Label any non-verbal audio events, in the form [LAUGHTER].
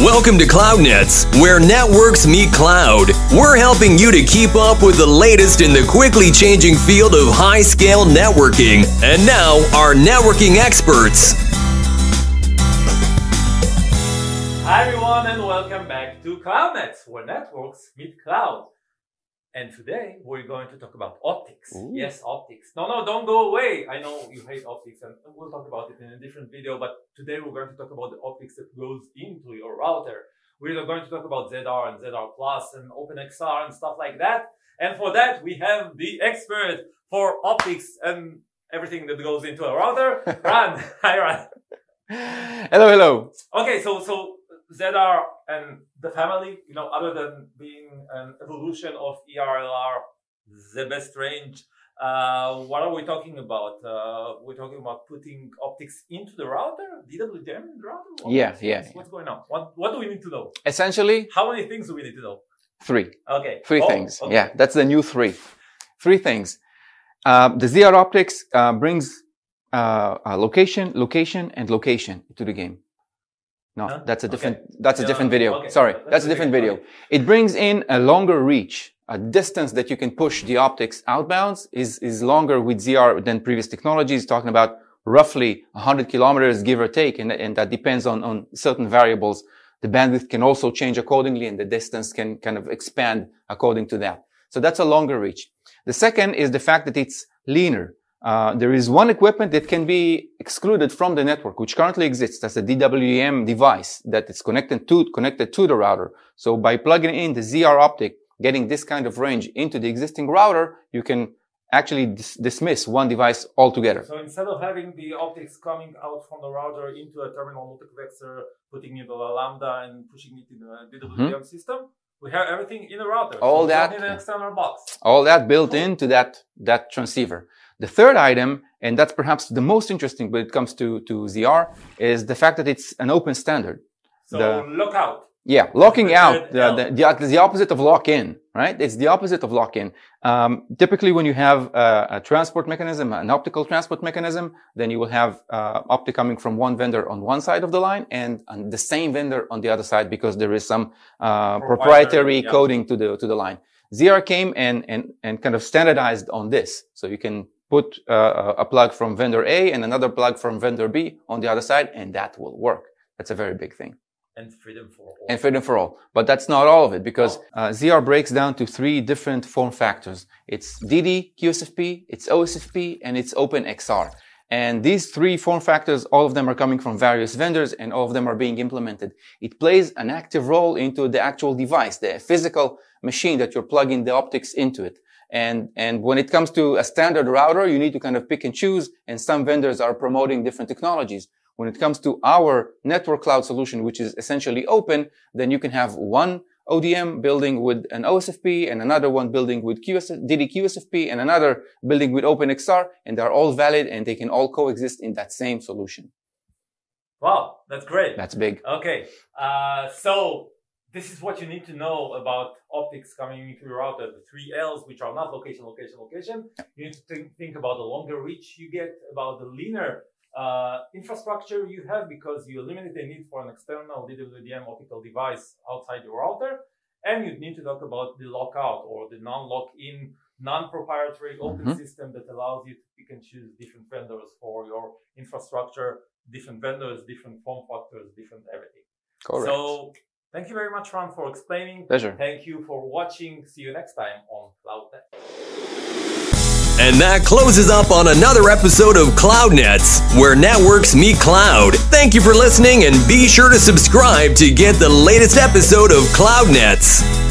Welcome to CloudNets, where networks meet cloud. We're helping you to keep up with the latest in the quickly changing field of high scale networking. And now, our networking experts. Hi everyone and welcome back to CloudNets, where networks meet cloud. And today we're going to talk about optics. Ooh. Yes, optics. No, no, don't go away. I know you hate optics and we'll talk about it in a different video, but today we're going to talk about the optics that goes into your router. We're going to talk about ZR and ZR Plus and OpenXR and stuff like that. And for that, we have the expert for optics and everything that goes into a router, [LAUGHS] Ran. Hi, Ran. hello, hello. Okay, so so ZR and the family, you know, other than being an evolution of ERLR, the best range. Uh, what are we talking about? Uh, we're talking about putting optics into the router, DWDM router. What- Yeah, what's, yeah, What's, going on? What What do we need to know? Essentially, How many things do we need to know? three. Okay, Three Oh, things. okay. Yeah, that's the new three. Three things. Um, the ZR Optics uh, brings uh, uh, location, location, and location to the game. No, Huh? that's a Okay. different. That's a different video. okay. Sorry, That's that's, a different video. It brings in a longer reach, a distance that you can push the optics outbounds is is longer with ZR than previous technologies. Talking about roughly 100 kilometers, give or take, and, and that depends on on certain variables. The bandwidth can also change accordingly, and the distance can kind of expand according to that. So that's a longer reach. The second is the fact that it's leaner. Uh, there is one equipment that can be excluded from the network, which currently exists. That's a DWDM device that is connected to, connected to the router. So by plugging in the ZR optic, getting this kind of range into the existing router, you can actually dis- dismiss one device altogether. So instead of having the optics coming out from the router into a terminal multiplexer, putting it a lambda and pushing it in the DWDM system, we have everything in the router. Mm-hmm. All so that- external box. all that built into that that transceiver. The third item, and that's perhaps the most interesting when it comes to to ZR, is the fact that it's an open standard. So The- lockout. Yeah, locking out the, the, the, the opposite of lock in, right? It's the opposite of lock in. Um, typically, when you have a, a transport mechanism, an optical transport mechanism, then you will have uh, optic coming from one vendor on one side of the line and, and the same vendor on the other side because there is some uh, Proprietary, proprietary yeah. coding to the to the line. ZR came and and and kind of standardized on this, so you can put uh, a plug from vendor A and another plug from vendor B on the other side, and that will work. That's a very big thing And freedom for all. and freedom for all. But that's not all of it because uh, ZR breaks down to three different form factors. It's DD, QSFP, it's OSFP, and it's OpenXR. And these three form factors, all of them are coming from various vendors and all of them are being implemented. It plays an active role into the actual device, the physical machine that you're plugging the optics into it. And, and when it comes to a standard router, you need to kind of pick and choose. And some vendors are promoting different technologies. When it comes to our network cloud solution, which is essentially open, then you can have one ODM building with an OSFP and another one building with QS, DD QSFP and another building with OpenXR, and they're all valid and they can all coexist in that same solution. Wow, that's great. That's big. Okay, uh, so this is what you need to know about optics coming into your router. The three L's, which are not location, location, location. You need to think, think about the longer reach you get, about the leaner uh, infrastructure you have, because you eliminate the need for an external DWDM optical device outside your router. And you need to talk about the lockout or the non-lock-in, non-proprietary open Mhm. system that allows you to pick and choose different vendors for your infrastructure, different vendors, different form factors, different everything. Correct. So thank you very much, Ron, for explaining. Pleasure. Thank you for watching. See you next time on CloudNet. And that closes up on another episode of CloudNets, where networks meet cloud. Thank you for listening and be sure to subscribe to get the latest episode of CloudNets.